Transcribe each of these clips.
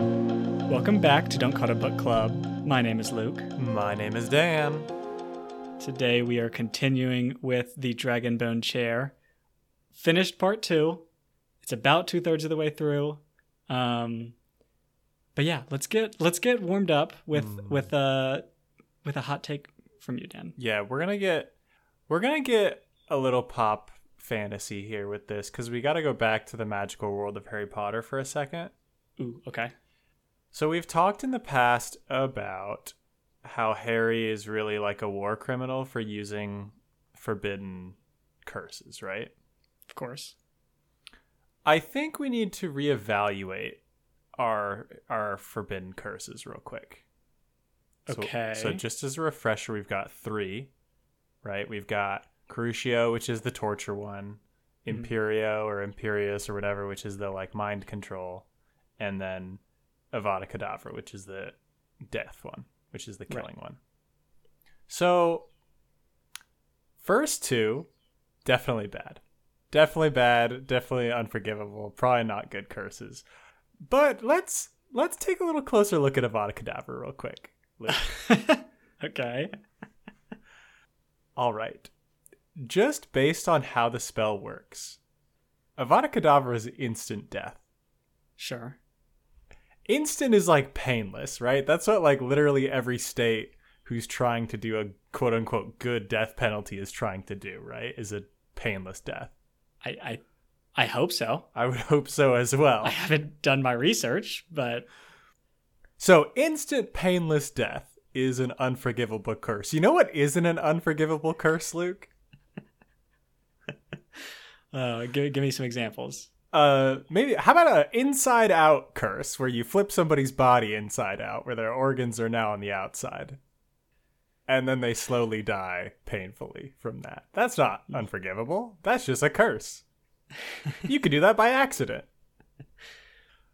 Welcome back to Don't Cut a Book Club. My name is Luke. My name is Dan. Today we are continuing with the Dragonbone chair. Finished part two. It's about two thirds of the way through. Um, but yeah, let's get let's get warmed up with with a with a hot take from you, Dan. Yeah, we're gonna get we're gonna get a little pop fantasy here with this because we got to go back to the magical world of Harry Potter for a second. Ooh, okay. So we've talked in the past about how Harry is really like a war criminal for using forbidden curses, right? Of course. I think we need to reevaluate our our forbidden curses real quick. Okay. So, just as a refresher, we've got three, right? We've got Crucio, which is the torture one, Mhm. Imperio or Imperius or whatever, which is the like mind control, and then Avada Kedavra, which is the death one, which is the Right. killing one. So, first two, definitely bad. Definitely bad, definitely unforgivable, probably not good curses. But let's let's take a little closer look at Avada Kedavra real quick. Okay. All right. Just based on how the spell works, Avada Kedavra is instant death. Sure. Instant is like painless, right? That's what like literally every state who's trying to do a quote unquote good death penalty is trying to do, right? Is a painless death. I I I hope so. I would hope so as well. I haven't done my research, but So, instant painless death is an unforgivable curse. You know what isn't an unforgivable curse, Luke? uh, give give me some examples. Uh maybe how about a inside out curse where you flip somebody's body inside out where their organs are now on the outside and then they slowly die painfully from that? That's not unforgivable. That's just a curse. You could do that by accident.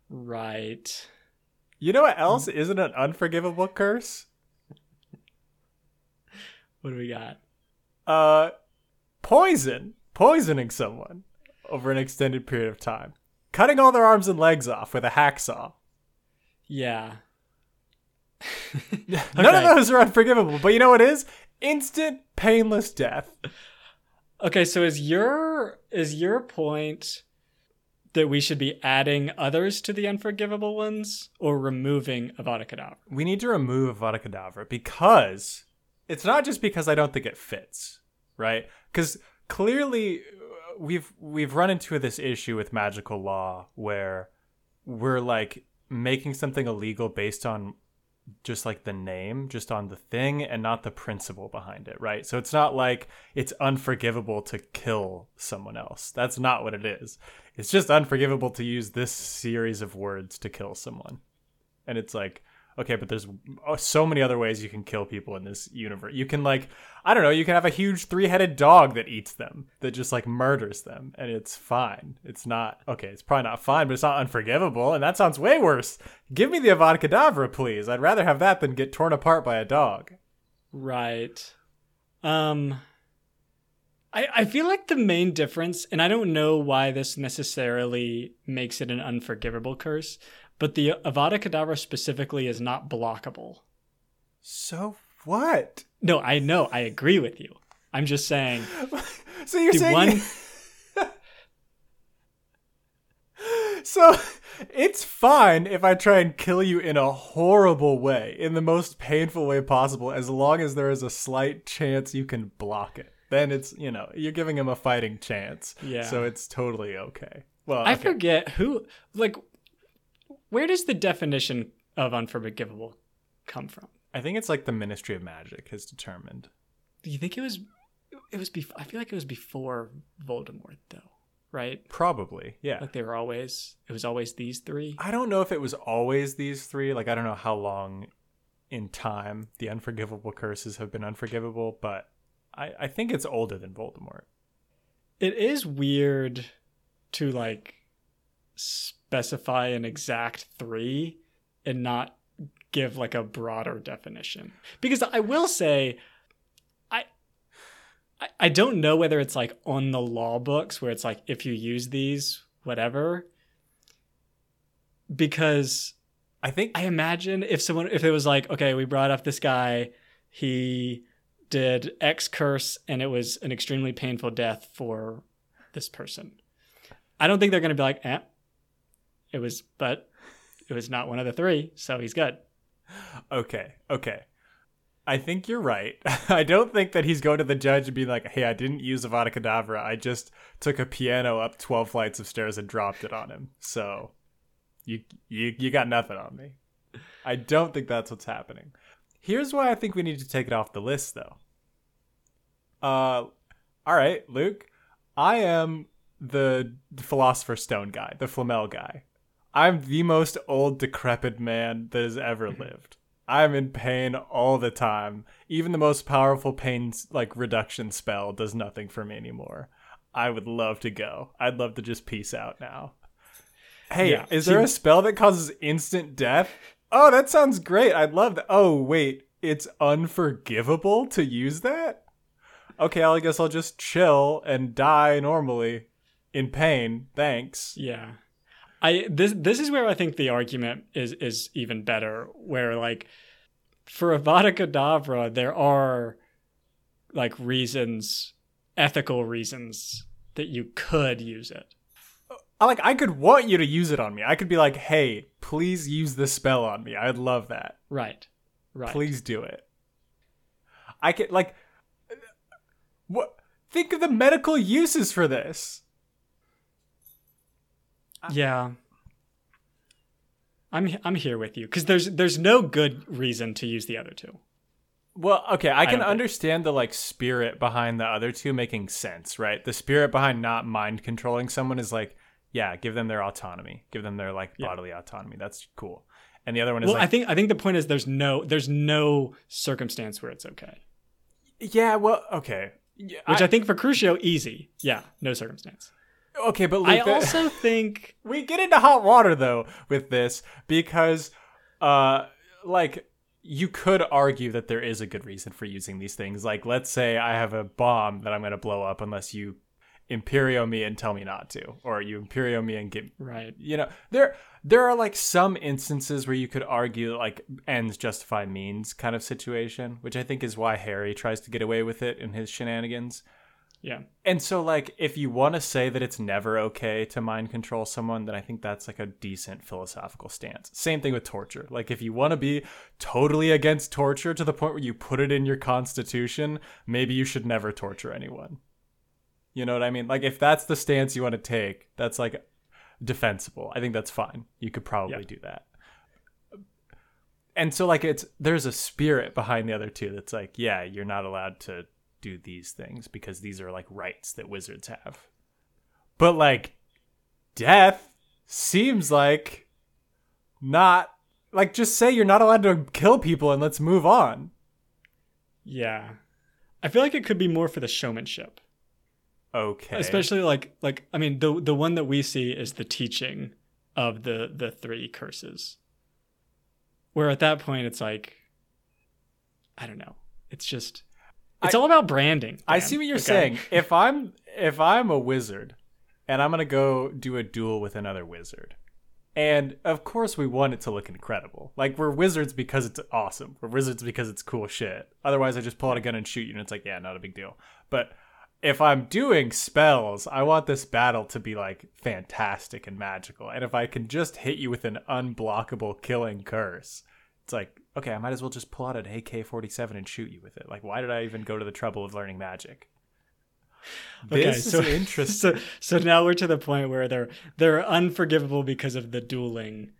Right. you know what else isn't an unforgivable curse? What do we got? uh poison. Poisoning someone over an extended period of time cutting all their arms and legs off with a hacksaw Yeah. None Okay. of those are unforgivable, but you know what is? Instant painless death. Okay, so is your is your point that we should be adding others to the unforgivable ones or removing Avada Kedavra? We need to remove Avada Kedavra because it's not just because I don't think it fits, right? Because clearly we've we've run into this issue with magical law where we're like making something illegal based on just like the name, just on the thing and not the principle behind it, right? So it's not like it's unforgivable to kill someone else. That's not what it is. It's just unforgivable to use this series of words to kill someone. And it's like, okay, but there's oh, so many other ways you can kill people in this universe. You can like, I don't know, you can have a huge three-headed dog that eats them, that just like murders them, and it's fine. It's not okay. It's probably not fine, but it's not unforgivable, and that sounds way worse. Give me the Avada Kedavra, please. I'd rather have that than get torn apart by a dog. Right. Um I I feel like the main difference and I don't know why this necessarily makes it an unforgivable curse, but the Avada Kedavra specifically is not blockable. So what? No, I know, I agree with you. I'm just saying So you're saying one So it's fine if I try and kill you in a horrible way, in the most painful way possible, as long as there is a slight chance you can block it. Then it's, you know, you're giving him a fighting chance. Yeah. So it's totally okay. Well, I okay. forget who like where does the definition of unforgivable come from? I think it's like the Ministry of Magic has determined. Do you think it was it was before I feel like it was before Voldemort though, right? Probably, yeah. Like they were always it was always these three. I don't know if it was always these three. Like, I don't know how long in time the unforgivable curses have been unforgivable, but I, I think it's older than Voldemort. It is weird to like specify an exact 3 and not give like a broader definition. Because I will say I I, I don't know whether it's like on the law books where it's like if you use these whatever because I think I imagine if someone if it was like, okay, we brought up this guy, he did X curse and it was an extremely painful death for this person. I don't think they're gonna be like, eh. It was but it was not one of the three, so he's good. Okay, okay. I think you're right. I don't think that he's going to the judge and be like, "Hey, I didn't use Avada Kedavra. I just took a piano up twelve flights of stairs and dropped it on him." So, you you you got nothing on me. I don't think that's what's happening. Here's why I think we need to take it off the list, though. Uh, all right, Luke. I am the Philosopher's Stone guy, the Flamel guy. I'm the most old, decrepit man that has ever mm-hmm. lived. I'm in pain all the time. Even the most powerful pain like reduction spell does nothing for me anymore. I would love to go. I'd love to just peace out now. Hey, Yeah. is there a spell that causes instant death? Oh, that sounds great. I'd love that. Oh, wait, it's unforgivable to use that? Okay, I guess I'll just chill and die normally in pain. Thanks. Yeah. I this this is where I think the argument is is even better. Where like for Avada Kedavra, there are like reasons, ethical reasons that you could use it. I like I could want you to use it on me. I could be like, "Hey, please use this spell on me." I'd love that. Right. Right. Please do it. I could like uh, what think of the medical uses for this. Yeah. I'm I'm here with you because there's there's no good reason to use the other two. Well, okay, I can don't think- understand the like spirit behind the other two making sense, right? The spirit behind not mind controlling someone is like, yeah, give them their autonomy, give them their like Yeah. bodily autonomy. That's cool. And the other one is Well, like, I think I think the point is there's no there's no circumstance where it's okay. yeah, well, okay, yeah, Which I, think for Crucio easy. Yeah, no circumstance. Okay, but I Luke, that- also think we get into hot water though with this because uh like you could argue that there is a good reason for using these things like let's say i have a bomb that i'm going to blow up unless you imperio me and tell me not to or you imperio me and get right. you know there there are like some instances where you could argue like ends justify means kind of situation which i think is why harry tries to get away with it in his shenanigans Yeah. and so, like, if you want to say that it's never okay to mind control someone, then I think that's like a decent philosophical stance. Same thing with torture. Like, if you want to be totally against torture to the point where you put it in your constitution, maybe you should never torture anyone. You know what I mean? Like, if that's the stance you want to take, that's like defensible. I think that's fine. You could probably Yeah. do that. And so, like, it's there's a spirit behind the other two that's like, yeah, you're not allowed to do these things because these are like rights that wizards have. But like death seems like not like just say you're not allowed to kill people and let's move on. Yeah. I feel like it could be more for the showmanship. Okay. Especially like like I mean the the one that we see is the teaching of the the three curses. Where at that point it's like I don't know. It's just it's all about branding. I see what you're okay? saying. If I'm if I'm a wizard and I'm gonna go do a duel with another wizard, and of course we want it to look incredible. Like we're wizards because it's awesome. We're wizards because it's cool shit. Otherwise, I just pull out a gun and shoot you, and it's like, yeah, not a big deal. But if I'm doing spells, I want this battle to be like fantastic and magical. And if I can just hit you with an unblockable killing curse, it's like, okay, I might as well just pull out an AK 47 and shoot you with it. Like, why did I even go to the trouble of learning magic? This so, is interesting. So, so now we're to the point where they're they're unforgivable because of the dueling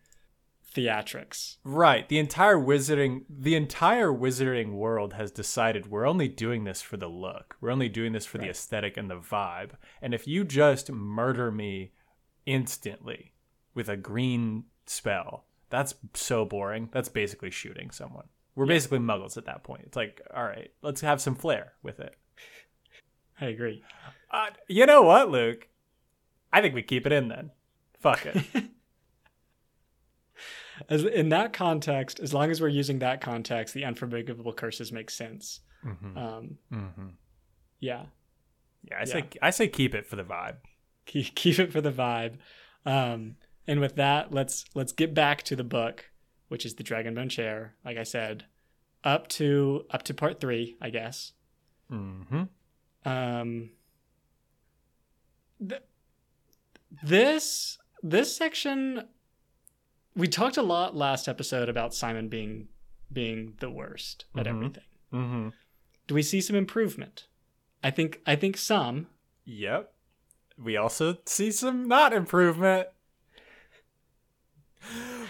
theatrics. Right. The entire wizarding the entire wizarding world has decided we're only doing this for the look. We're only doing this for the aesthetic and the vibe. And if you just murder me instantly with a green spell, that's so boring. That's basically shooting someone. We're basically muggles at that point. It's like, all right, let's have some flair with it. I agree. Uh, you know what, Luke? I think we keep it in then. Fuck it. As in that context, as long as we're using that context, the unforgivable curses make sense. hmm Um, hmm yeah, Yeah, I say I say keep it for the vibe. keep, keep it for the vibe. Um, and with that, let's let's get back to the book which is the Dragonbone chair, like I said, up to up to part three, I guess. Mm-hmm. Um, th- this this section, we talked a lot last episode about Simon being being the worst at Mhm. everything. Mm-hmm. Do we see some improvement? I think I think some. Yep. We also see some not improvement.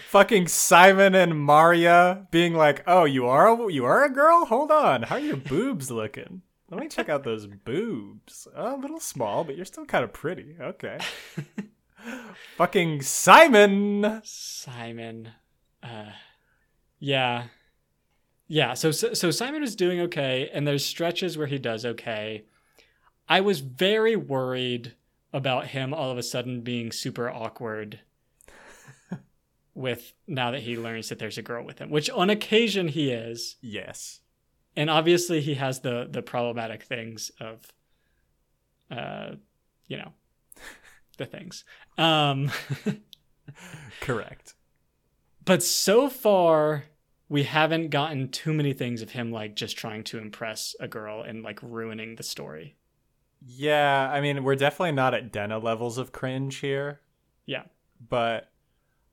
Fucking Simon and Marya being like, "Oh, you are a, you are a girl. Hold on, how are your boobs looking? Let me check out those boobs. Oh, a little small, but you're still kind of pretty. Okay." Fucking Simon. Simon. Uh, yeah. Yeah, so, so so Simon is doing okay and there's stretches where he does okay. I was very worried about him all of a sudden being super awkward with now that he learns that there's a girl with him, which on occasion he is. Yes. And obviously he has the the problematic things of uh you know the things. Um Correct. but so far we haven't gotten too many things of him like just trying to impress a girl and like ruining the story. Yeah, I mean, we're definitely not at Denna levels of cringe here. Yeah. But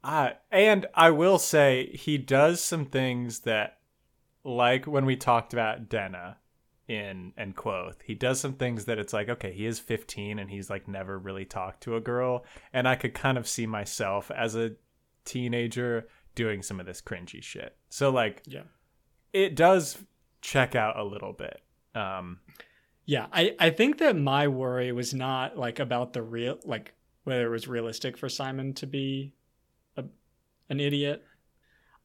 uh and I will say he does some things that like when we talked about Denna in and Kvothe, he does some things that it's like, okay, he is 15 and he's like never really talked to a girl. And I could kind of see myself as a teenager doing some of this cringy shit. So like Yeah. it does check out a little bit. Um Yeah, I I think that my worry was not like about the real like whether it was realistic for Simon to be an idiot.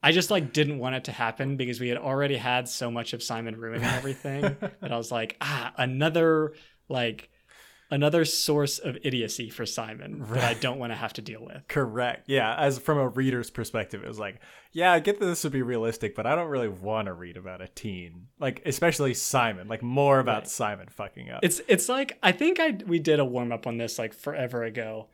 I just like didn't want it to happen because we had already had so much of Simon ruining everything that I was like, ah, another like another source of idiocy for Simon that I don't want to have to deal with. Correct. Yeah, as from a reader's perspective, it was like, yeah, I get that this would be realistic, but I don't really want to read about a teen, like especially Simon, like more about Right. Simon fucking up. It's it's like I think I we did a warm up on this like forever ago,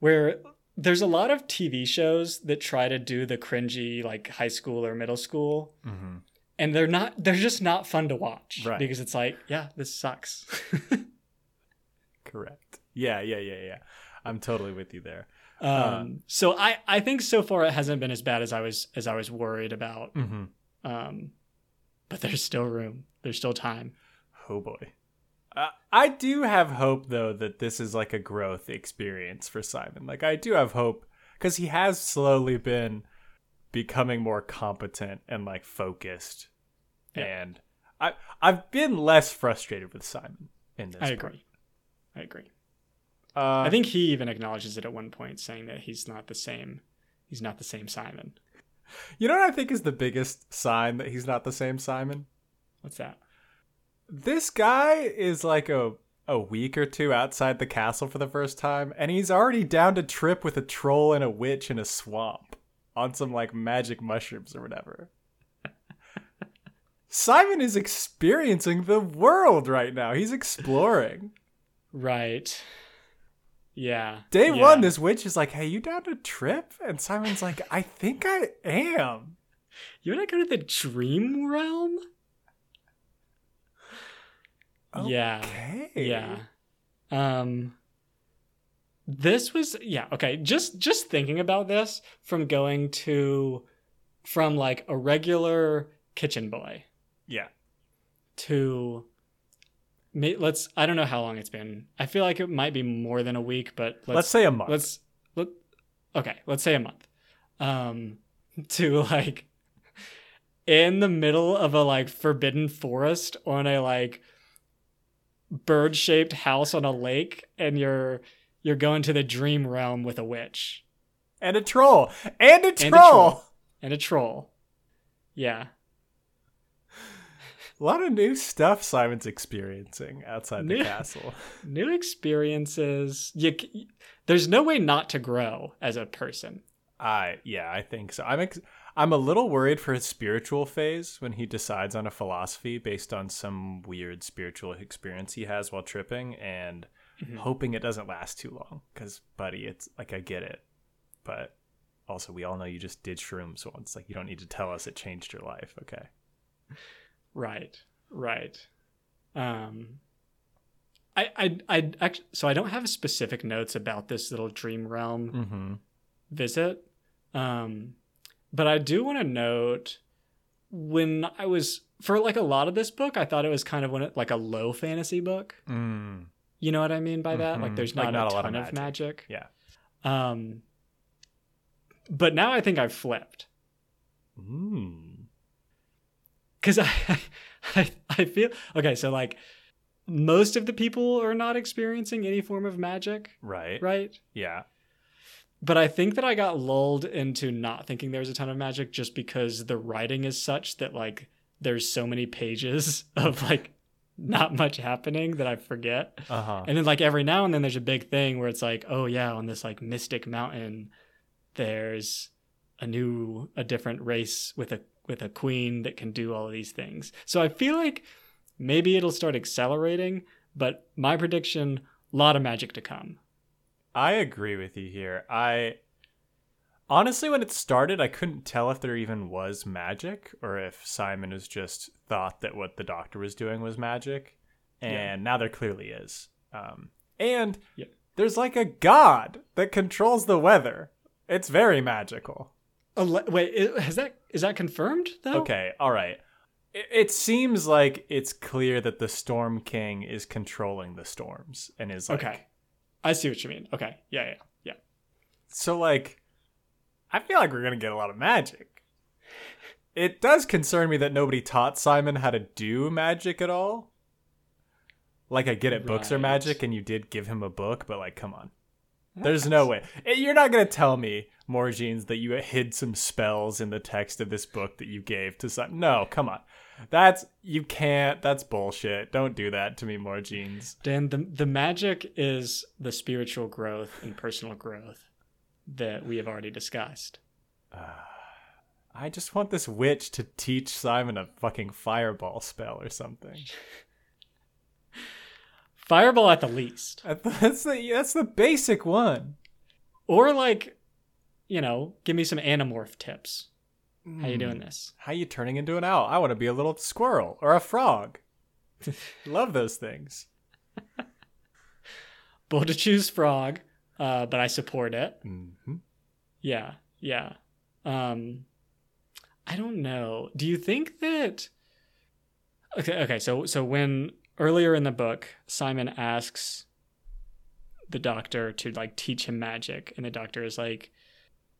where there's a lot of TV shows that try to do the cringy like high school or middle school, hmm and they're not they're just not fun to watch Right. because it's like yeah this sucks. Correct. Yeah, yeah, yeah, yeah. I'm totally with you there. um, Uh. so I I think so far it hasn't been as bad as I was as I was worried about. hmm Um, but there's still room. There's still time. Oh boy. Uh, I do have hope though that this is like a growth experience for Simon. Like I do have hope because he has slowly been becoming more competent and like focused, Yeah. and I I've been less frustrated with Simon in this. I part. agree. I agree. Uh, I think he even acknowledges it at one point, saying that he's not the same. He's not the same Simon. you know what I think is the biggest sign that he's not the same Simon. What's that? This guy is like a a week or two outside the castle for the first time, and he's already down to trip with a troll and a witch in a swamp on some like magic mushrooms or whatever. Simon is experiencing the world right now. He's exploring. Right. Yeah. Day yeah. one, this witch is like, "Hey, you down to trip?" And Simon's like, "I think I am." You want to go to the dream realm? Yeah. Okay. Yeah. Um this was yeah, okay. Just just thinking about this from going to from like a regular kitchen boy Yeah. to let's I don't know how long it's been. I feel like it might be more than a week, but let's Let's, say a month. let's let okay let's say a month um to like in the middle of a like forbidden forest on a like bird shaped house on a lake and you're you're going to the dream realm with a witch and a troll. And a a troll. troll. and a troll yeah A lot of new stuff Simon's experiencing outside the castle. new experiences you there's no way not to grow as a person I yeah, I think so. I'm ex- I'm a little worried for his spiritual phase when he decides on a philosophy based on some weird spiritual experience he has while tripping, and Mhm. hoping it doesn't last too long. Because, buddy, it's like I get it, but Also, we all know you just did shrooms once. Like, you don't need to tell us it changed your life. Okay. Right. Right. Um I I I actually so I don't have specific notes about this little dream realm Mm-hmm. visit. Um but I do want to note when I was for like a lot of this book, I thought it was kind of one of- like a low fantasy book. Mm. You know what I mean by that? Like Mhm. there's Like, not, not a a lot ton of of magic. Yeah. Um but now I think I've flipped. Mm. because I, I I feel okay. So like most of the people are not experiencing any form of magic, Right. right? Yeah. But I think that I got lulled into not thinking there was a ton of magic just because the writing is such that like there's so many pages of like not much happening that I forget. Uh huh. And then like every now and then there's a big thing where it's like, oh yeah, on this like mystic mountain, there's a new a different race with a with a queen that can do all of these things. So I feel like maybe it'll start accelerating, but my prediction, a lot of magic to come. I agree with you here. I honestly, when it started, I couldn't tell if there even was magic or if Simon was just thought that what the doctor was doing was magic, and Yeah. now there clearly is. Um, and Yeah. there's like a god that controls the weather. It's very magical. Ele- wait, i- has that is that confirmed though? Okay, all right. It, it seems like it's clear that the Storm King is controlling the storms and is like Okay. I see what you mean. Okay. Yeah, yeah. Yeah. So like I feel like we're going to get a lot of magic. It does concern me that nobody taught Simon how to do magic at all. Like I get it books are magic and you did give him a book, but like come on. There's no way. Eh, You're not going to tell me, Morgenes, that you hid some spells in the text of this book that you gave to Simon. No, come on. That's you can't. That's bullshit. Don't do that to me, Morgenes. Dan, the the magic is the spiritual growth and personal growth that we have already discussed. I just want this witch to teach Simon a fucking fireball spell or something. Fireball at the least. That's the that's the basic one. Or like, you know, give me some anamorph tips. How you doing this? How you turning into an owl? I want to be a little squirrel or a frog. Love those things. Bold to choose frog, uh, but I support it. hmm Yeah, yeah. Um, I don't know. Do you think that? Okay, okay. So, so when earlier in the book, Simon asks the doctor to like teach him magic, and the doctor is like,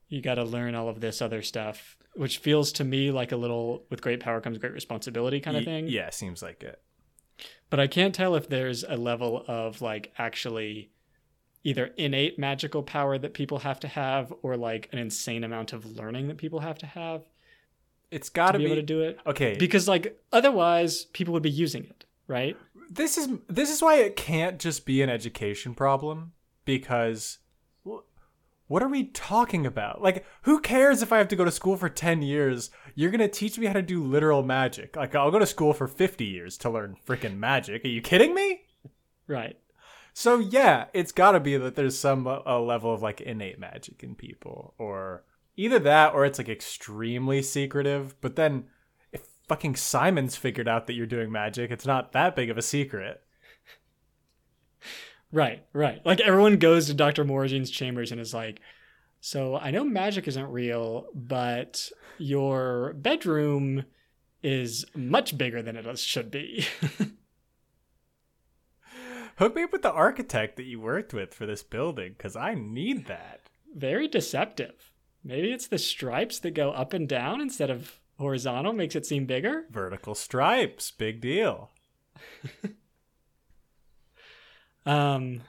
"You got to learn all of this other stuff," which feels to me like a little "with great power comes great responsibility" kind of thing. Yeah, seems like it. But I can't tell if there's a level of like actually either innate magical power that people have to have or like an insane amount of learning that people have to have It's got to be, be, able to do it. okay. Because like otherwise people would be using it, right? this is this is why it can't just be an education problem because what are we talking about? Like who cares if I have to go to school for 10 years? You're going to teach me how to do literal magic. Like I'll go to school for 50 years to learn freaking magic. Are you kidding me? Right. So yeah, it's got to be that there's some a level of like innate magic in people or either that or it's like extremely secretive, but then if fucking Simon's figured out that you're doing magic, it's not that big of a secret. Right, right. Like everyone goes to Dr. Morgenes's chambers and is like, "So I know magic isn't real, but your bedroom is much bigger than it should be." Hook me up with the architect that you worked with for this building, because I need that. Very deceptive. Maybe it's the stripes that go up and down instead of horizontal makes it seem bigger. Vertical stripes, big deal. Um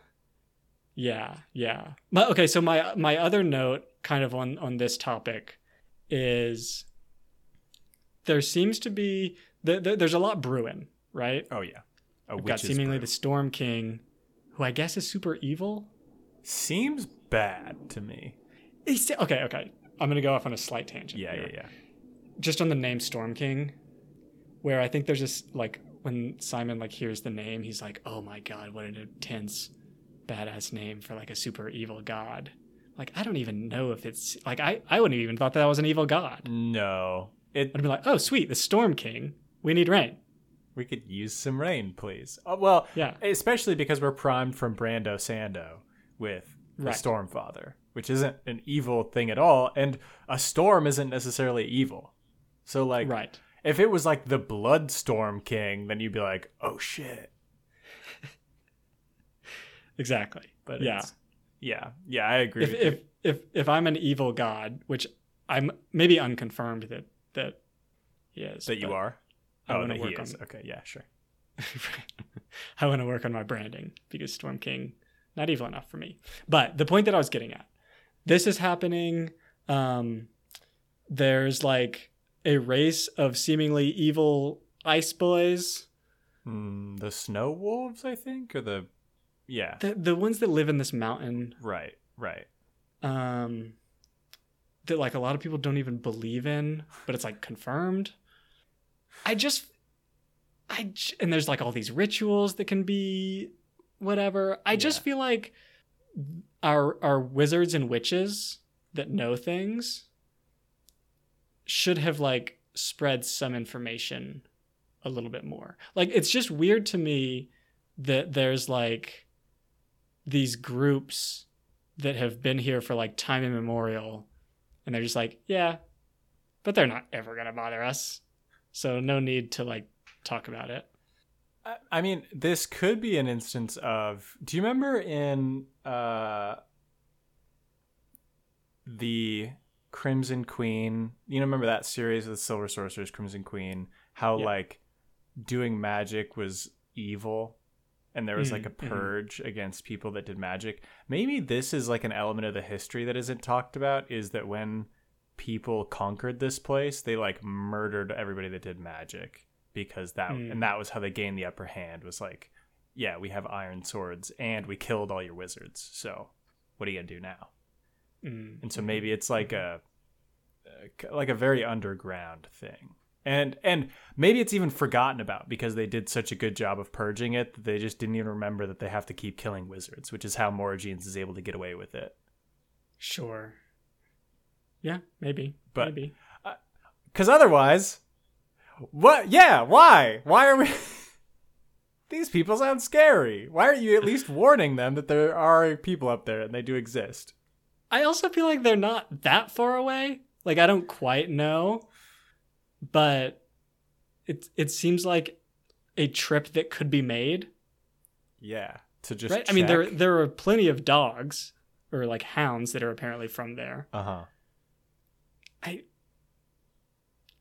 yeah, yeah. But okay, so my my other note kind of on on this topic is there seems to be the, the, there's a lot brewing, right? Oh yeah, a We've got seemingly brew. the Storm King, who I guess is super evil. seems bad to me. He's, okay, okay. I'm gonna go off on a slight tangent. Yeah, here. yeah, yeah. just on the name Storm King, where I think there's this like when Simon like hears the name, he's like, "Oh my god, what an intense, badass name for like a super evil god." like I don't even know if it's like I I wouldn't have even thought that was an evil god. No. It I'd be like, oh sweet, the Storm King. We need rain. we could use some rain, please. Uh, well, Yeah. especially because we're primed from Brando Sando with the Right. Stormfather, which isn't an evil thing at all, and a storm isn't necessarily evil. So like Right. If it was like the Bloodstorm King, then you'd be like, "Oh shit." Exactly. But yeah. it's, yeah, yeah, I agree. If if if if I'm an evil god, which I'm maybe unconfirmed that that he is. that you are. I oh, that work he on is. Okay, yeah, sure. I want to work on my branding because Storm King not evil enough for me. But the point that I was getting at, this is happening. Um, there's like a race of seemingly evil ice boys, Mm, the Snow Wolves, I think, or the yeah, the the ones that live in this mountain. right, right. Um, that like a lot of people don't even believe in, but it's like confirmed. I just, I j- and there's like all these rituals that can be whatever. I just feel like our our wizards and witches that know things should have like spread some information a little bit more. Like it's just weird to me that there's like these groups that have been here for like time immemorial and they're just like, yeah, but they're not ever going to bother us. So no need to like talk about it. I- mean, this could be an instance of. Do you remember in uh, the Crimson Queen? You know, remember that series of the Silver Sorcerers, Crimson Queen? How Yeah. like doing magic was evil, and there was like a Mm, mhm. purge against people that did magic. Maybe this is like an element of the history that isn't talked about. Is that when people conquered this place, they like murdered everybody that did magic because that Mm. and that was how they gained the upper hand. Was like, yeah, we have iron swords and we killed all your wizards. So what are you gonna do now? Mm. And so maybe it's like a like a very underground thing. And and maybe it's even forgotten about because they did such a good job of purging it that they just didn't even remember that they have to keep killing wizards, which is how Morgenes is able to get away with it. Sure. Yeah, maybe. But- maybe. Because otherwise, what? Yeah, why? Why are we? These people sound scary. Why aren't you at least warning them that there are people up there and they do exist? I also feel like they're not that far away. Like I don't quite know, but it it seems like a trip that could be made. Yeah, to just. right? I mean, there there are plenty of dogs or like hounds that are apparently from there. Uh huh. I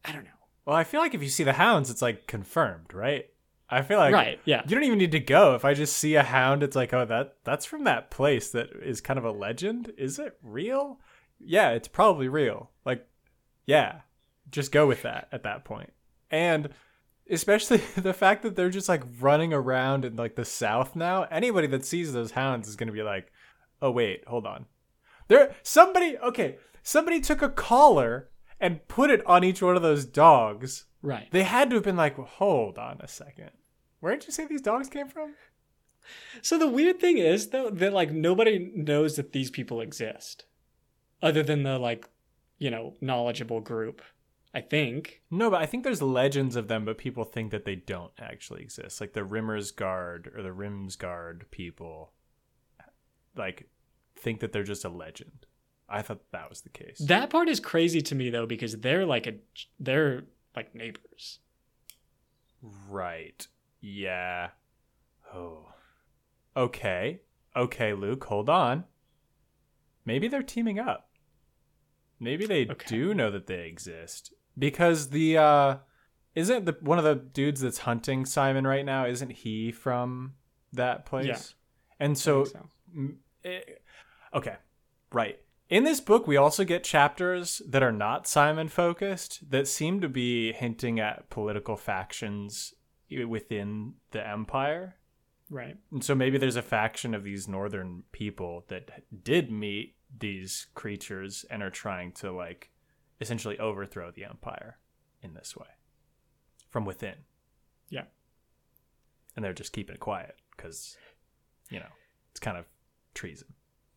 I don't know. Well, I feel like if you see the hounds, it's like confirmed, right? I feel like right? Yeah. you don't even need to go. If I just see a hound, it's like, oh, that that's from that place that is kind of a legend. Is it real? Yeah, it's probably real. Like, yeah, just go with that at that point. And especially the fact that they're just like running around in like the south now. Anybody that sees those hounds is gonna be like, oh wait, hold on. There, somebody. Okay, somebody took a collar and put it on each one of those dogs. Right. They had to have been like, hold on a second. Where did you say these dogs came from? So the weird thing is though that like nobody knows that these people exist, other than the like, you know, knowledgeable group. I think. No, but I think there's legends of them, but people think that they don't actually exist. Like the Rimmersgard or the Rimmersgard people, like, think that they're just a legend. I thought that was the case. That part is crazy to me though because they're like a they're like neighbors. right. Yeah. Oh. Okay. Okay, Luke, hold on. Maybe they're teaming up. Maybe they Okay. do know that they exist. Because the uh isn't the one of the dudes that's hunting Simon right now, isn't he from that place? Yeah. And so, so. m- eh, okay, right. In this book, we also get chapters that are not Simon focused that seem to be hinting at political factions within the empire. right. And so maybe there's a faction of these northern people that did meet these creatures and are trying to like essentially overthrow the empire in this way from within. Yeah. And they're just keeping it quiet because, you know, it's kind of treason.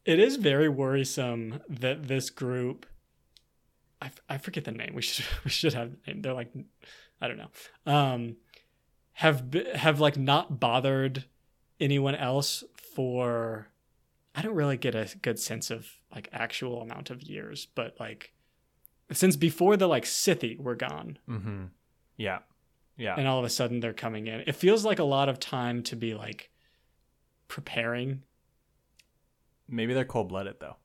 it is very worrisome that this group I, f- I forget the name we should we should have the name they're like i don't know um have have like not bothered anyone else for i don't really get a good sense of like actual amount of years but like since before the like Sithi were gone Mm-hmm. Yeah. Yeah. and all of a sudden they're coming in it feels like a lot of time to be like preparing Maybe they're cold blooded though.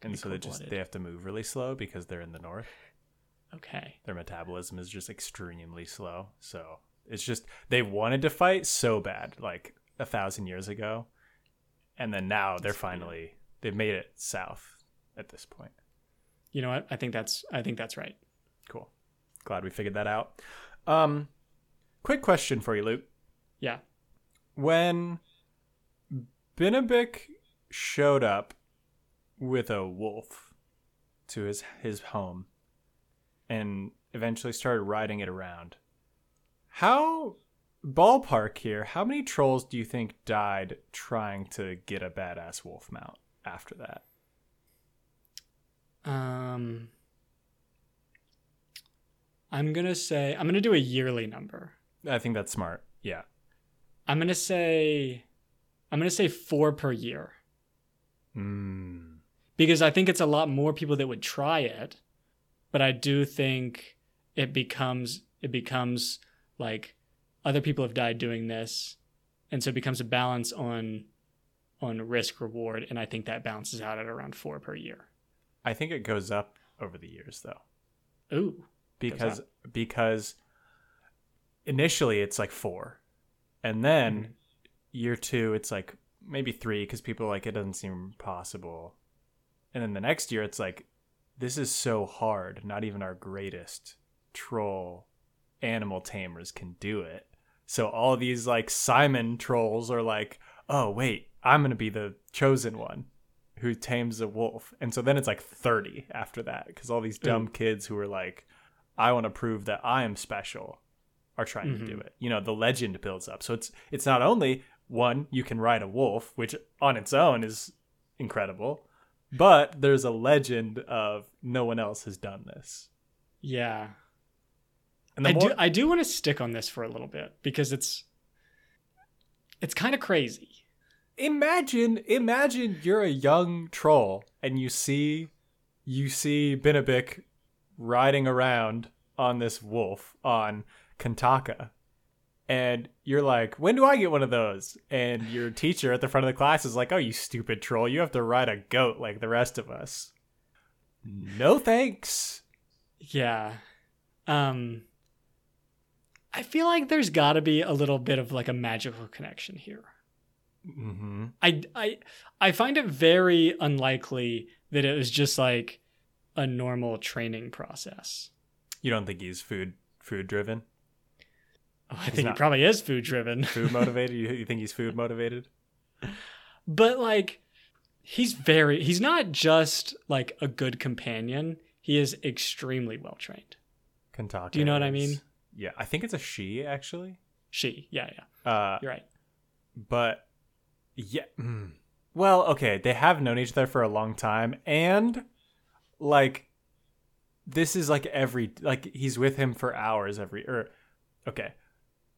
Could And so they just they have to move really slow because they're in the north. okay Their metabolism is just extremely slow. So it's just they wanted to fight so bad, like a thousand years ago. And then now they're finally they've made it south at this point. you know what i think that's i think that's right Cool. Glad we figured that out. Um quick question for you, Luke. yeah when Binabik showed up with a wolf to his his home and eventually started riding it around, how ballpark here? How many trolls do you think died trying to get a badass wolf mount after that? Um, I'm gonna say I'm gonna do a yearly number. I think that's smart. Yeah. I'm gonna say I'm gonna say four per year Mm. because I think it's a lot more people that would try it, but I do think it becomes it becomes like other people have died doing this, and so it becomes a balance on on risk reward, and I think that balances out at around four per year. I think it goes up over the years though. Ooh, because because initially it's like four and then Mhm. year two it's like maybe three because people are like it doesn't seem possible and then the next year it's like this is so hard not even our greatest troll animal tamers can do it so all these like simon trolls are like oh wait i'm gonna be the chosen one who tames a wolf and so then it's like 30 after that because all these dumb kids who are like I want to prove that I am special are trying to do Mhm. it. You know, the legend builds up. So it's it's not only one you can ride a wolf, which on its own is incredible, but there's a legend of no one else has done this. yeah. And the I more do I do want to stick on this for a little bit because it's it's kind of crazy. imagine imagine you're a young troll and you see you see Binabik riding around on this wolf on Qantaqa and you're like when do i get one of those and your teacher at the front of the class is like oh you stupid troll you have to ride a goat like the rest of us no thanks Yeah. Um I feel like there's got to be a little bit of like a magical connection here. mm-hmm. I I I find it very unlikely that it was just like a normal training process. you don't think he's food food driven Oh, I think not- it probably is food driven. food motivated you, you think he's food motivated but like he's very he's not just like a good companion. He is extremely well trained. Qantaqa Do you know what I mean? Yeah i think it's a she actually She, yeah, yeah. uh You're right. but yeah mm. well okay they have known each other for a long time and like this is like every like he's with him for hours every or okay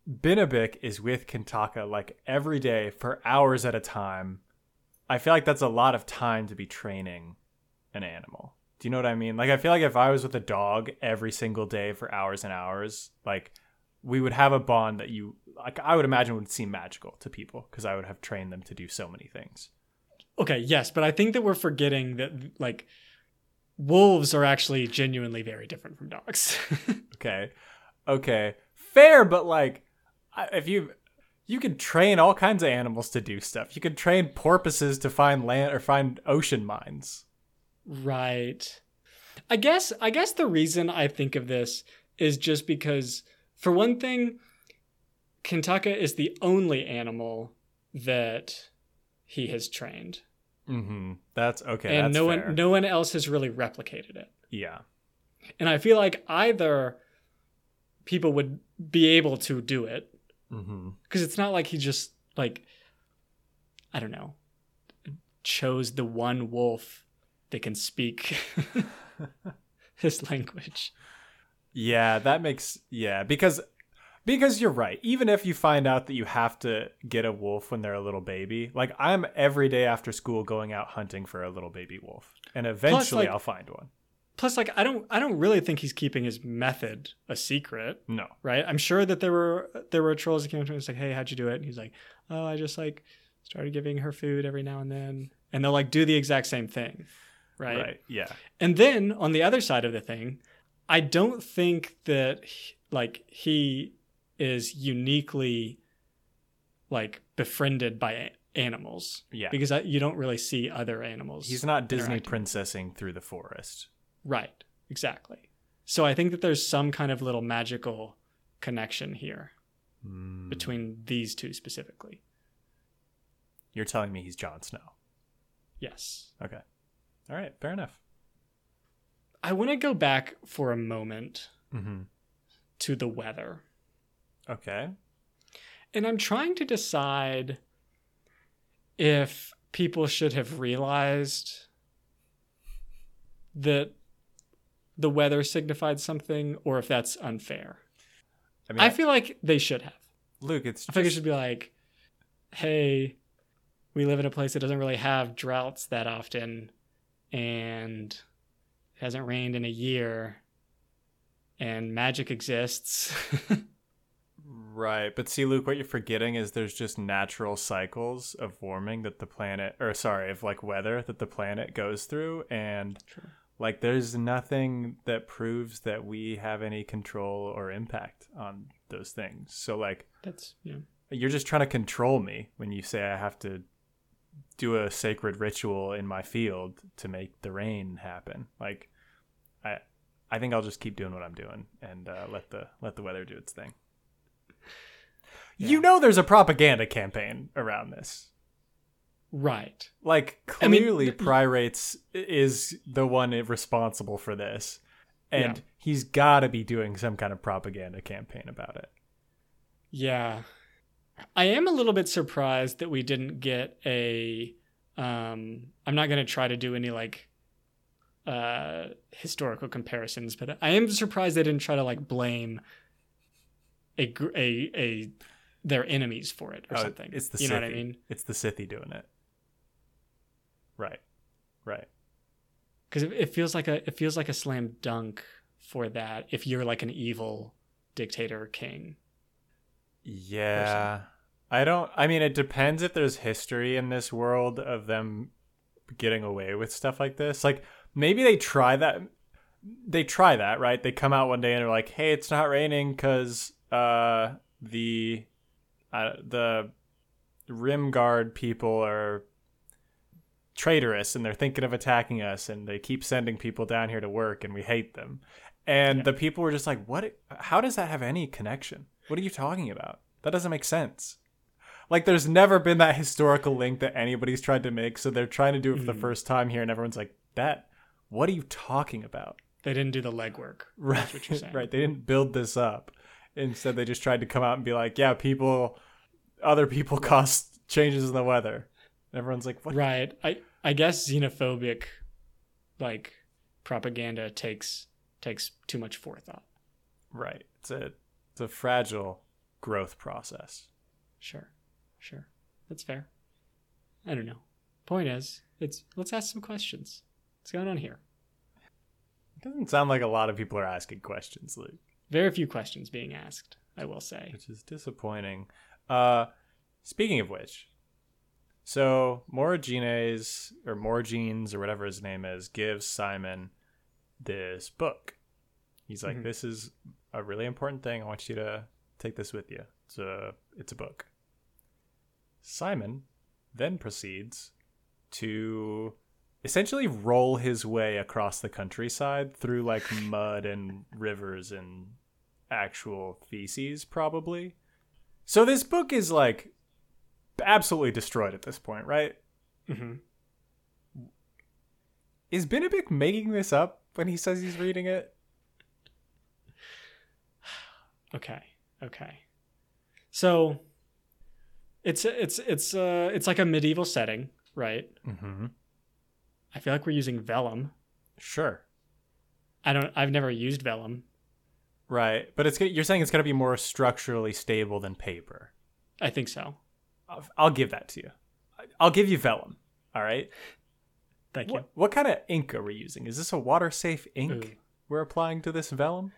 Binabik is with Qantaqa like every day for hours at a time. I feel like that's a lot of time to be training an animal. Do you know what I mean? Like I feel like if I was with a dog every single day for hours and hours, like we would have a bond that you like I would imagine would seem magical to people because I would have trained them to do so many things. Okay, yes, but I think that we're forgetting that like wolves are actually genuinely very different from dogs. Okay. Okay. Fair, but like if you you can train all kinds of animals to do stuff. You could train porpoises to find land or find ocean mines. Right. I guess I guess the reason I think of this is just because for one thing Qantaqa is the only animal that he has trained. Mm-hmm. That's okay. and that's no fair. one no one else has really replicated it. Yeah. And I feel like either people would be able to do it Mm-hmm. because it's not like he just like I don't know chose the one wolf that can speak his language. Yeah, that makes yeah, because because you're right. Even if you find out that you have to get a wolf when they're a little baby, like I'm every day after school going out hunting for a little baby wolf. And eventually like- I'll find one. Plus, like I don't, I don't really think he's keeping his method a secret, No. right? I'm sure that there were there were trolls that came up to him and was like, "Hey, how'd you do it?" And he's like, "Oh, I just like started giving her food every now and then," and they'll like do the exact same thing, right? Right. Yeah. And then on the other side of the thing, I don't think that like he is uniquely like befriended by animals Yeah. because I, you don't really see other animals. He's not Disney princessing through the forest. Right, exactly. So I think that there's some kind of little magical connection here Mm. between these two specifically. You're telling me he's Jon Snow. Yes. Okay. All right. Fair enough. I want to go back for a moment Mm-hmm. to the weather. Okay. And I'm trying to decide if people should have realized that the weather signified something or if that's unfair. I mean, I feel like they should have. Luke, it's I think it should be like, hey, we live in a place that doesn't really have droughts that often, and it hasn't rained in a year, and magic exists. Right, but see, Luke, what you're forgetting is there's just natural cycles of warming that the planet, or sorry, of like weather that the planet goes through, and True. like there's nothing that proves that we have any control or impact on those things. So like That's yeah. you're just trying to control me when you say I have to do a sacred ritual in my field to make the rain happen. Like I I think I'll just keep doing what I'm doing and uh, let the let the weather do its thing. You know there's a propaganda campaign around this. Right. Like I mean, clearly is the one responsible for this. And Yeah. he's got to be doing some kind of propaganda campaign about it. Yeah. I am a little bit surprised that we didn't get a um I'm not going to try to do any like uh historical comparisons, but I am surprised they didn't try to like blame a a a their enemies for it or Oh, something. It's the you know what I mean? It's the Sithi doing it. Right. Right. Cuz it, it feels like a it feels like a slam dunk for that if you're like an evil dictator king. Yeah. I don't I mean it depends if there's history in this world of them getting away with stuff like this. Like maybe they try that they try that, right? They come out one day and they're like, "Hey, it's not raining cuz uh the uh, the Rimmersgard people are traitorous and they're thinking of attacking us and they keep sending people down here to work and we hate them." And Yeah. the people were just like, "What how does that have any connection? What are you talking about? That doesn't make sense." Like there's never been that historical link that anybody's tried to make, so they're trying to do it for the Mhm. first time here and everyone's like, "That what are you talking about?" They didn't do the legwork. Right. That's what you're saying. right. They didn't build this up. Instead, they just tried to come out and be like, yeah, people, other people caused changes in the weather. And everyone's like, what? Right. I I guess xenophobic like propaganda takes takes too much forethought. Right. It's a, it's a fragile growth process. Sure. Sure. That's fair. I don't know. Point is, it's let's ask some questions. What's going on here? It doesn't sound like a lot of people are asking questions, Luke, Very few questions being asked, I will say. which is disappointing. Uh, speaking of which, so Morgenes or Morgenes or whatever his name is gives Simon this book. He's like, Mhm. "This is a really important thing. I want you to take this with you. It's a it's a book." Simon then proceeds to essentially roll his way across the countryside through like mud and rivers and actual feces probably. So this book is like absolutely destroyed at this point, right? hmm Is Benedict making this up when he says he's reading it? Okay. Okay. So it's it's it's uh it's like a medieval setting, right? Mm-hmm. I feel like we're using vellum. Sure. I don't. I've never used vellum. Right, but it's you're saying it's going to be more structurally stable than paper. I think so. I'll, I'll give that to you. I'll give you vellum. All right. Thank What, you. what kind of ink are we using? Is this a water safe ink Ooh. we're applying to this vellum?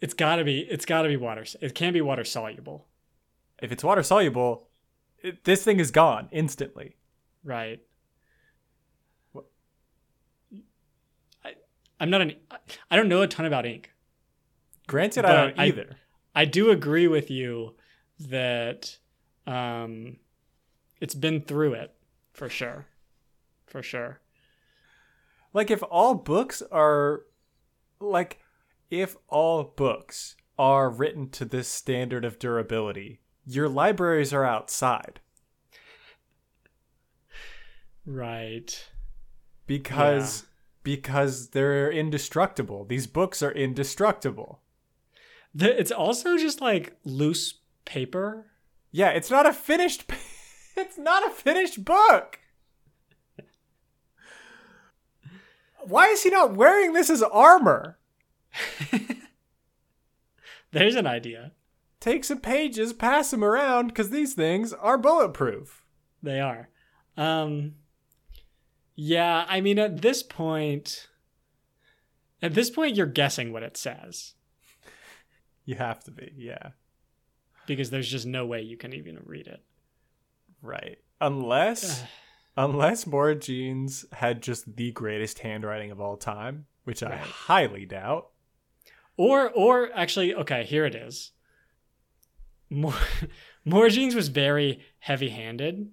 It's got to be. It's got to be water. It can be water soluble. If it's water soluble, it, this thing is gone instantly. Right. What? I, I'm not an. I don't know a ton about ink. Granted, I don't I- either. I do agree with you that um, it's been through it for sure, for sure. like if all books are like if all books are written to this standard of durability, your libraries are outside Right. because because they're indestructible. These books are indestructible. The, it's also just like loose paper. Yeah, it's not a finished it's not a finished book. Why is he not wearing this as armor? There's an idea. Take some pages, pass them around cuz these things are bulletproof. They are. Um Yeah, I mean at this point at this point you're guessing what it says You have to be. Yeah. because there's just no way you can even read it. Right. Unless unless Morgenes had just the greatest handwriting of all time, which I highly doubt. Or or actually okay, here it is. More Morgenes was very heavy-handed,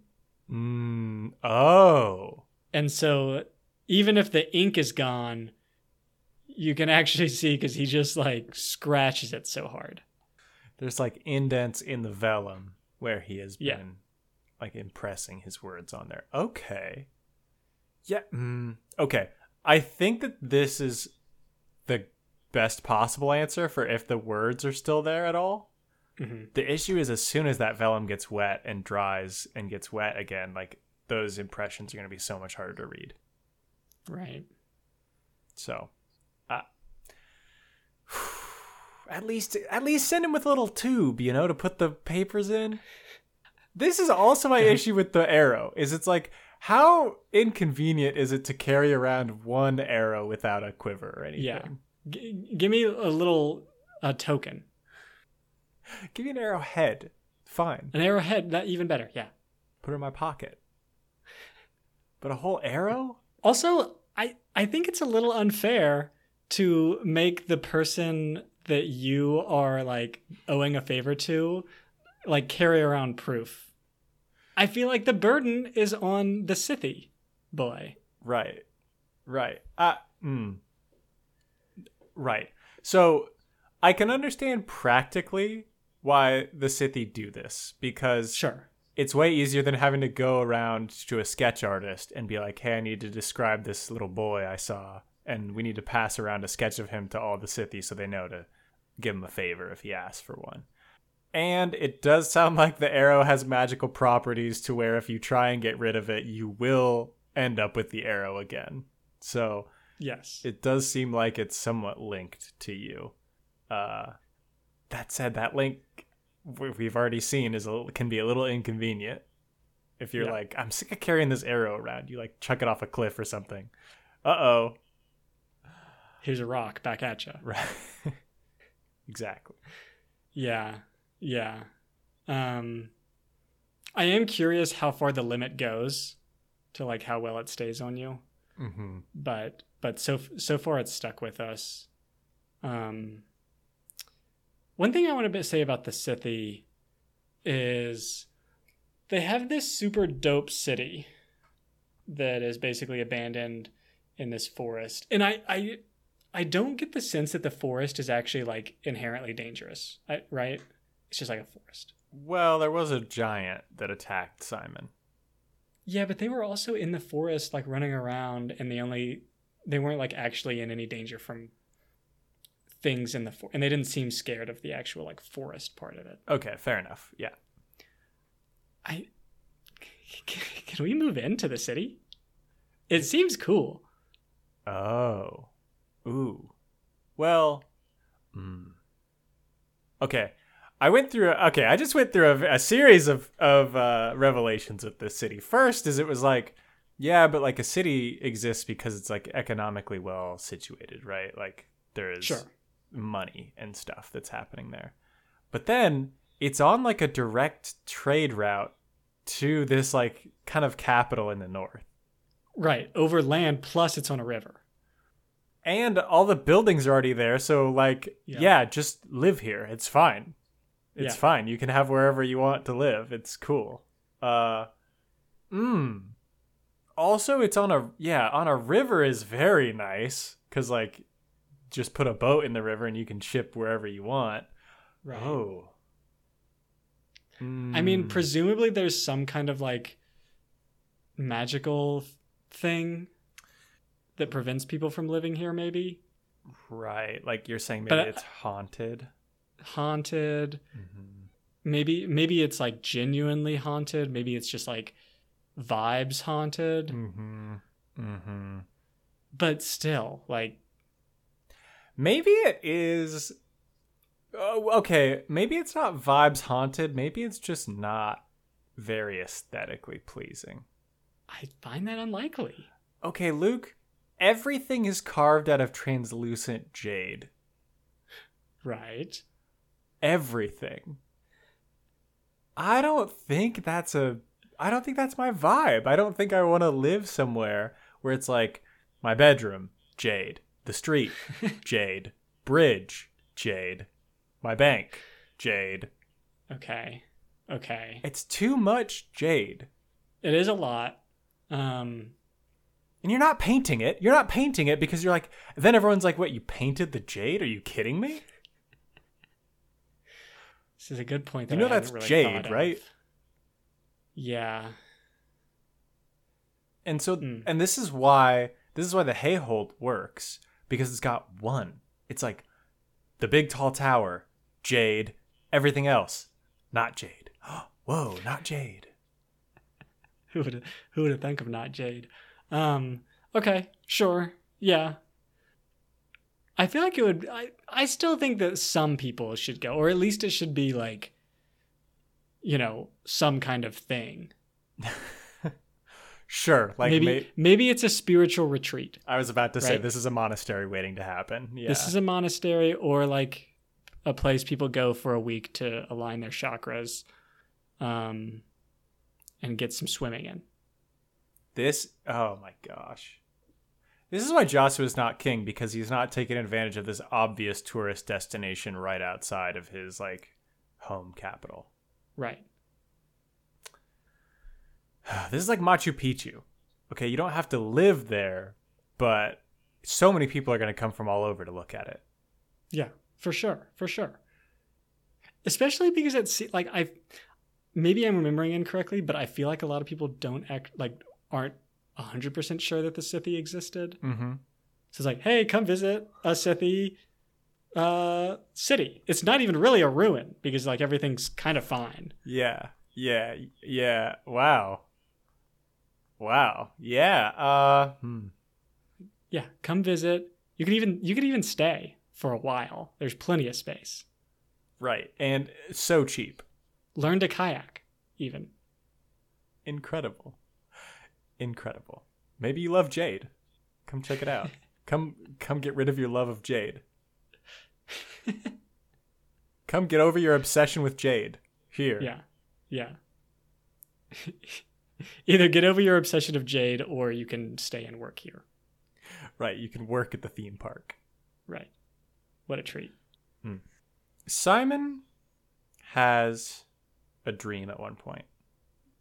Mm, oh. and so even if the ink is gone, you can actually see cuz he just like scratches it so hard. There's like indents in the vellum where he has Yeah. been like impressing his words on there. Okay. Yeah. Mm, okay. I think that this is best possible answer for if the words are still there at all. Mhm. The issue is as soon as that vellum gets wet and dries and gets wet again, like those impressions are going to be so much harder to read. Right. So, uh, at least at least send him with a little tube, you know, to put the papers in. This is also my issue with the arrow. Is it's like how inconvenient is it to carry around one arrow without a quiver or anything? Yeah. G- give me a little a token. Give me an arrowhead. Fine. An arrowhead, that even better. Yeah. Put it in my pocket. But a whole arrow? Also, I I think it's a little unfair to make the person that you are like owing a favor to like carry around proof. I feel like the burden is on the Sithi boy. Right. Right. Uh, mm. Right. So I can understand practically why the Sithi do this because Sure. it's way easier than having to go around to a sketch artist and be like, hey, I need to describe this little boy I saw. And we need to pass around a sketch of him to all the Sithi so they know to give him a favor if he asks for one. And it does sound like the arrow has magical properties to where if you try and get rid of it, you will end up with the arrow again. So Yes. it does seem like it's somewhat linked to you. Uh, that said, that link we- we've already seen is a, can be a little inconvenient. If you're Yeah. like, I'm sick of carrying this arrow around, you like chuck it off a cliff or something. Uh oh. Here's a rock back at you. Right. exactly. Yeah. Yeah. Um I am curious how far the limit goes to like how well it stays on you. Mm-hmm. but but so so far it's stuck with us. Um, one thing I want to say about the Sithi is they have this super dope city that is basically abandoned in this forest, and I I I don't get the sense that the forest is actually like inherently dangerous, I, right? It's just like a forest. Well, there was a giant that attacked Simon. Yeah, but they were also in the forest, like running around, and the only they weren't like actually in any danger from things in the forest, and they didn't seem scared of the actual like forest part of it. Okay, fair enough. Yeah. I can we move into the city? It seems cool. Oh. Ooh. Well. Mm. Okay. I went through. Okay, I just went through a, a series of of uh, revelations with this city. First, is it was like, yeah, but like a city exists because it's like economically well situated, right? Like there is Sure. money and stuff that's happening there. But then it's on like a direct trade route to this like kind of capital in the north. Right. Over land plus it's on a river. and all the buildings are already there so like Yeah. yeah, just live here it's fine it's Yeah. fine you can have wherever you want to live it's cool uh mm also it's on a yeah on a river is very nice because like just put a boat in the river and you can ship wherever you want Right. oh I mean, Mm. presumably there's some kind of like magical thing that prevents people from living here, maybe. right like you're saying maybe But it's haunted Haunted. mm-hmm. Maybe maybe it's like genuinely haunted. Maybe it's just like vibes haunted. mm-hmm mm-hmm But still, like Maybe it is. Oh, okay, maybe it's not vibes haunted. Maybe it's just not very aesthetically pleasing. I find that unlikely. Okay, Luke, everything is carved out of translucent jade. Right. Everything. I don't think that's a. I don't think that's my vibe. I don't think I want to live somewhere where it's like my bedroom, jade, the street, jade, bridge, jade, my bank, jade. Okay. Okay. It's too much jade. It is a lot. Um And you're not painting it. You're not painting it because you're like, then everyone's like, what, you painted the jade? Are you kidding me? This is a good point. You know I that's really jade, thought of. right? Yeah. And so, Mm. and this is why, this is why the Hayholt works because it's got one. It's like the big tall tower, jade, everything else, not jade. Whoa, not jade. Who would who would have think of not Jade? Um, okay, sure, yeah. I feel like it would. I I still think that some people should go, or at least it should be like, you know, some kind of thing. Sure, like maybe may- maybe it's a spiritual retreat. I was about to say this is a monastery waiting to happen. Yeah. This is a monastery, or like a place people go for a week to align their chakras, um, and get some swimming in. This oh my gosh. This is why Josua's not king because he's not taking advantage of this obvious tourist destination right outside of his like home capital. Right. This is like Machu Picchu. Okay, you don't have to live there, but so many people are going to come from all over to look at it. Yeah, for sure, for sure. Especially because it's like I, maybe I'm remembering incorrectly, but I feel like a lot of people don't act like aren't hundred percent sure that the Sithi existed. Mm-hmm. So it's like, hey, come visit a Sithi uh, city. It's not even really a ruin because like everything's kind of fine. Yeah, yeah, yeah. Wow, wow. Yeah. Uh. Hmm. Yeah, come visit. You could even you could even stay for a while. There's plenty of space. Right, and so cheap. Learn to kayak, even. incredible incredible. Maybe you love jade. Come check it out. Come come get rid of your love of jade. Come get over your obsession with jade. Here. Yeah. Yeah. Either get over your obsession of Jade or you can stay and work here. right. You can work at the theme park. Right. What a treat. simon has a dream at one point.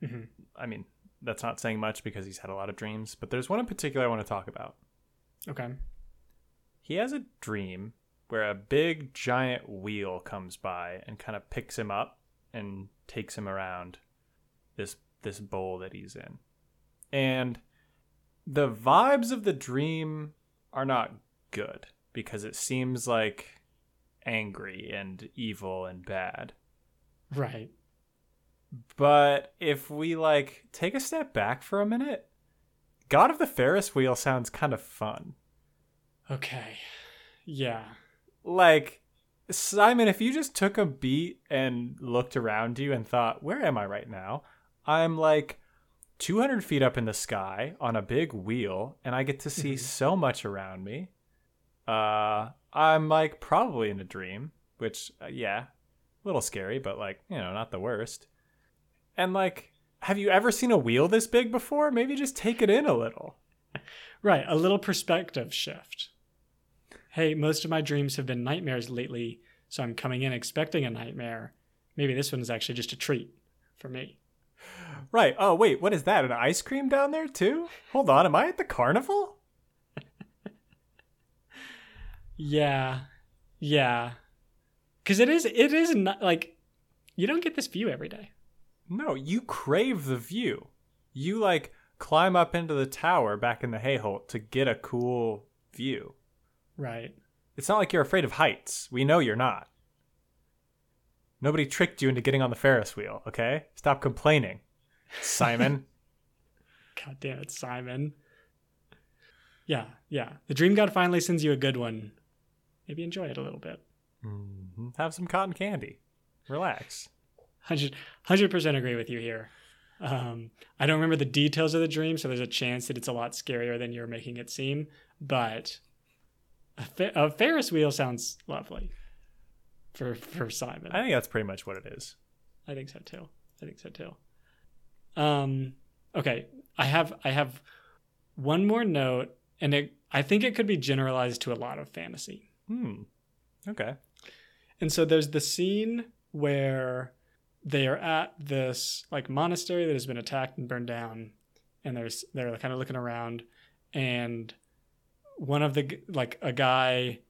Hmm i mean that's not saying much because he's had a lot of dreams but there's one in particular i want to talk about Okay. he has a dream where a big giant wheel comes by and kind of picks him up and takes him around this this bowl that he's in. And the vibes of the dream are not good because it seems like angry and evil and bad. Right. But if we like take a step back for a minute, God of the Ferris wheel sounds kind of fun. Okay. Yeah. Like Simon, if you just took a beat and looked around you and thought, "Where am I right now?" I'm like 200 feet up in the sky on a big wheel, and I get to see so much around me. Uh, I'm like probably in a dream, which uh, yeah, a little scary, but like you know, not the worst. And like, have you ever seen a wheel this big before? Maybe just take it in a little. Right. A little perspective shift. Hey, most of my dreams have been nightmares lately, so I'm coming in expecting a nightmare. Maybe this one is actually just a treat for me. Right. Oh, wait, what is that? An ice cream down there too? Hold on, am I at the carnival? Yeah. Yeah. Cuz it is it is not like you don't get this view every day. No, you crave the view. You like climb up into the tower back in the Hayholt to get a cool view. Right. It's not like you're afraid of heights. We know you're not. Nobody tricked you into getting on the Ferris wheel, okay? Stop complaining, Simon. God damn it, Simon. Yeah, yeah. The dream god finally sends you a good one. Maybe enjoy it a little bit. hmm Have some cotton candy. Relax. 100 percent agree with you here. Um, I don't remember the details of the dream, so there's a chance that it's a lot scarier than you're making it seem. But a, Fer- a Ferris wheel sounds lovely for for Simon. I think that's pretty much what it is. I think so too. I think so too. Um, okay, I have I have one more note, and it, I think it could be generalized to a lot of fantasy. Hmm. Okay. And so there's the scene where they are at this like monastery that has been attacked and burned down, and there's they're kind of looking around, and one of the like a guy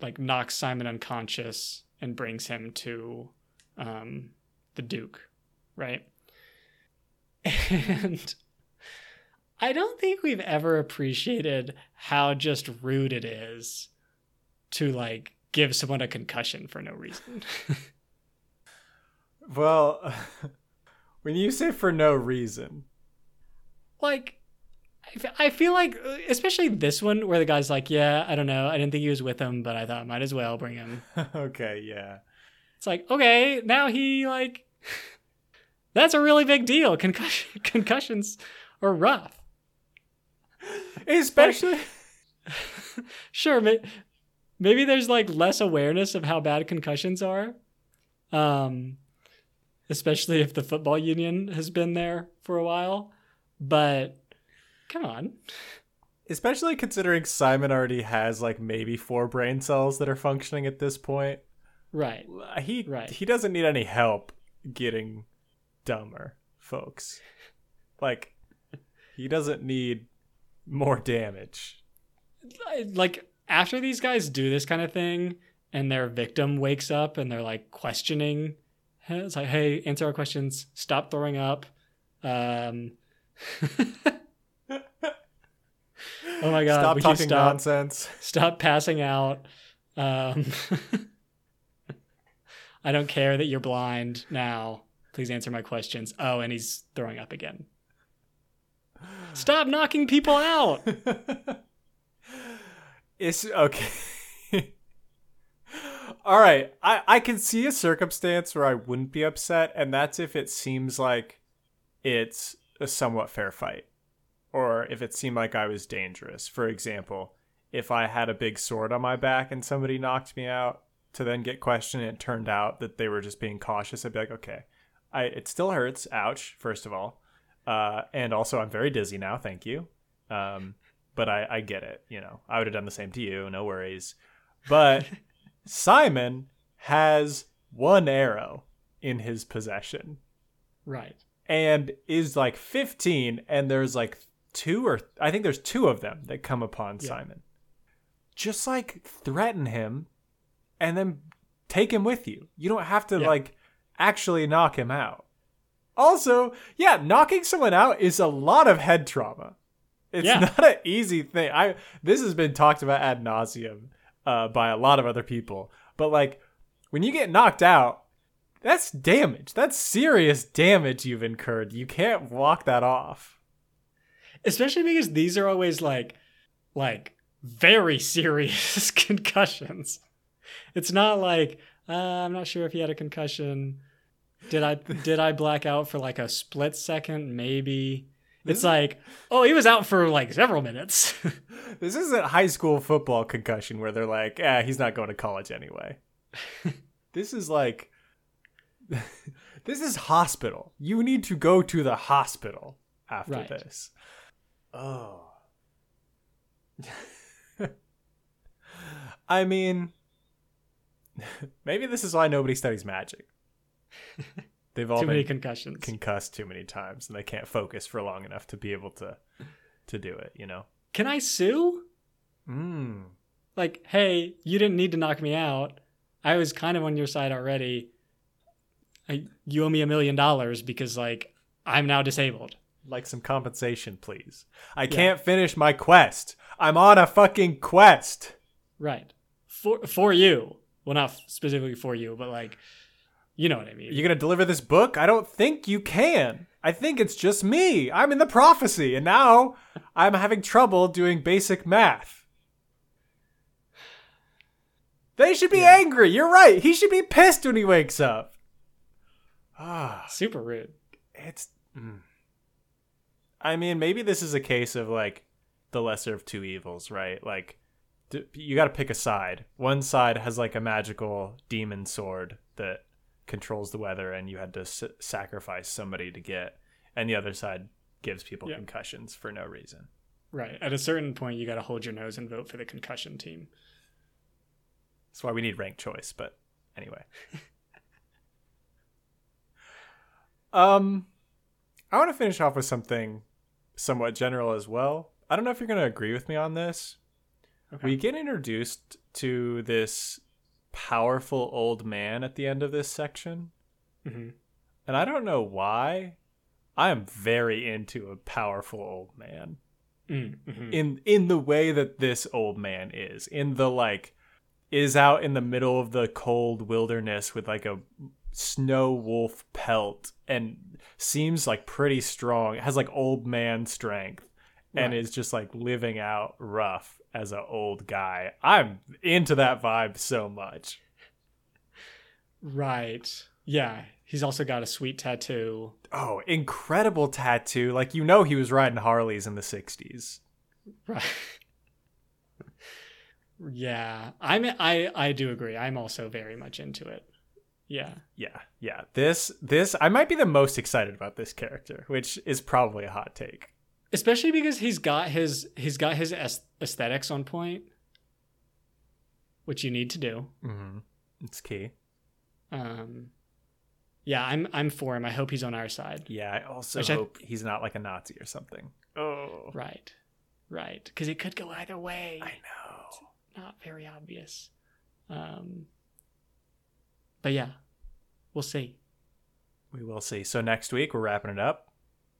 like knocks Simon unconscious and brings him to um, the Duke, right? And I don't think we've ever appreciated how just rude it is to like give someone a concussion for no reason. Well, when you say for no reason, like I feel like especially this one where the guy's like yeah i don't know. I didn't think he was with him but i thought might as well bring him. Okay, yeah. it's like okay now he like that's a really big deal. Concussion concussions are rough. Especially sure may- maybe there's like less awareness of how bad concussions are. Um especially if the football union has been there for a while but come on especially considering Simon already has like maybe four brain cells that are functioning at this point. right He Right. he doesn't need any help getting dumber, folks. Like he doesn't need more damage. like after these guys do this kind of thing and their victim wakes up and they're like questioning it's like hey answer our questions. Stop throwing up. Um oh my god stop talking stop? nonsense. stop passing out. Um i don't care that you're blind now. Please answer my questions. Oh and he's throwing up again. Stop knocking people out! It's okay. All right. I, I can see a circumstance where I wouldn't be upset, and that's if it seems like it's a somewhat fair fight. Or if it seemed like I was dangerous. For example, if I had a big sword on my back and somebody knocked me out to then get questioned it turned out that they were just being cautious, I'd be like, okay. I it still hurts. Ouch, first of all. Uh, and also I'm very dizzy now, thank you. Um, but I, I get it. You know, I would have done the same to you. No worries. But Simon has one arrow in his possession right and is like 15, and there's like two or I think there's two of them that come upon Yeah. Simon. Just like threaten him and then take him with you. You don't have to Yeah. like actually knock him out. Also, yeah, knocking someone out is a lot of head trauma. It's Yeah. not an easy thing. I this has been talked about ad nauseum uh, by a lot of other people, but like when you get knocked out, That's damage. That's serious damage you've incurred. You can't walk that off. Especially because these are always like like very serious concussions. It's not like uh, I'm not sure if he had a concussion. Did I did I black out for like a split second? Maybe. It's like, oh, he was out for like several minutes. This isn't high school football concussion where they're like, ah, he's not going to college anyway. this is like, this is hospital. You need to go to the hospital after Right. this. Oh. I mean, maybe this is why nobody studies magic. They've all Too many concussions. concussed too many times and they can't focus for long enough to be able to to do it, you know. Can I sue? Mm. Like, hey, you didn't need to knock me out. I was kind of on your side already. I, you owe me a million dollars because like I'm now disabled. Like some compensation, please. I can't finish my quest. I'm on a fucking quest. Right. For for you. Well, not specifically for you, but like, you know what I mean. You're gonna deliver this book? I don't think you can. I think it's just me. I'm in the prophecy, and now I'm having trouble doing basic math. They should be angry. You're right. He should be pissed when he wakes up. Ah. Super rude. it's mm. i mean maybe this is a case of like the lesser of two evils right like d- you got to pick a side one side has like a magical demon sword that controls the weather and you had to s- sacrifice somebody to get and the other side gives people Yeah. concussions for no reason Right. At a certain point, you got to hold your nose and vote for the concussion team. that's why we need ranked choice but anyway um i want to finish off with something somewhat general as well i don't know if you're going to agree with me on this Okay. we get introduced to this powerful old man at the end of this section. Hmm and i don't know why. I am very into a powerful old man. Mm-hmm. in in the way that this old man is. In the like is out in the middle of the cold wilderness with like a snow wolf pelt and seems like pretty strong. Has like old man strength and Right. is just like living out rough as an old guy i'm into that vibe so much Right. Yeah. He's also got a sweet tattoo. oh incredible tattoo like you know he was riding harleys in the 60s Right. yeah. I'm I I do agree. I'm also very much into it. Yeah. Yeah, yeah. This this I might be the most excited about this character, which is probably a hot take. Especially because he's got his he's got his aesthetics on point, which you need to do. Mm-hmm. It's key. Um yeah, I'm I'm for him. I hope he's on our side. Yeah, I also Which I- hope he's not like a Nazi or something. Oh, Right. Right. Because it could go either way. I know. Not very obvious. Um but yeah, we'll see. We will see. So next week we're wrapping it up.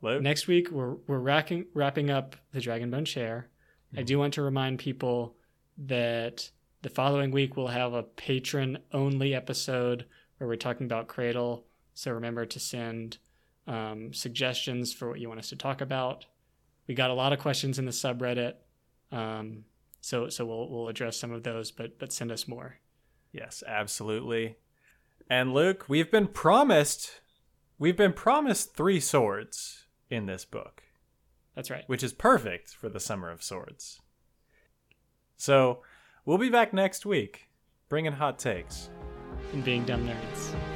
Luke. Next week we're we're wrapping wrapping up the Dragonbone Chair. I do want to remind people that the following week we'll have a patron only episode where we're talking about Cradle. So remember to send um, suggestions for what you want us to talk about. We got a lot of questions in the subreddit, um, so so we'll we'll address some of those, but but send us more. Yes, absolutely. And Luke, we've been promised we've been promised three swords in this book. That's right. which is perfect for the Summer of Swords. So, we'll be back next week, bringing hot takes. And being dumb nerds.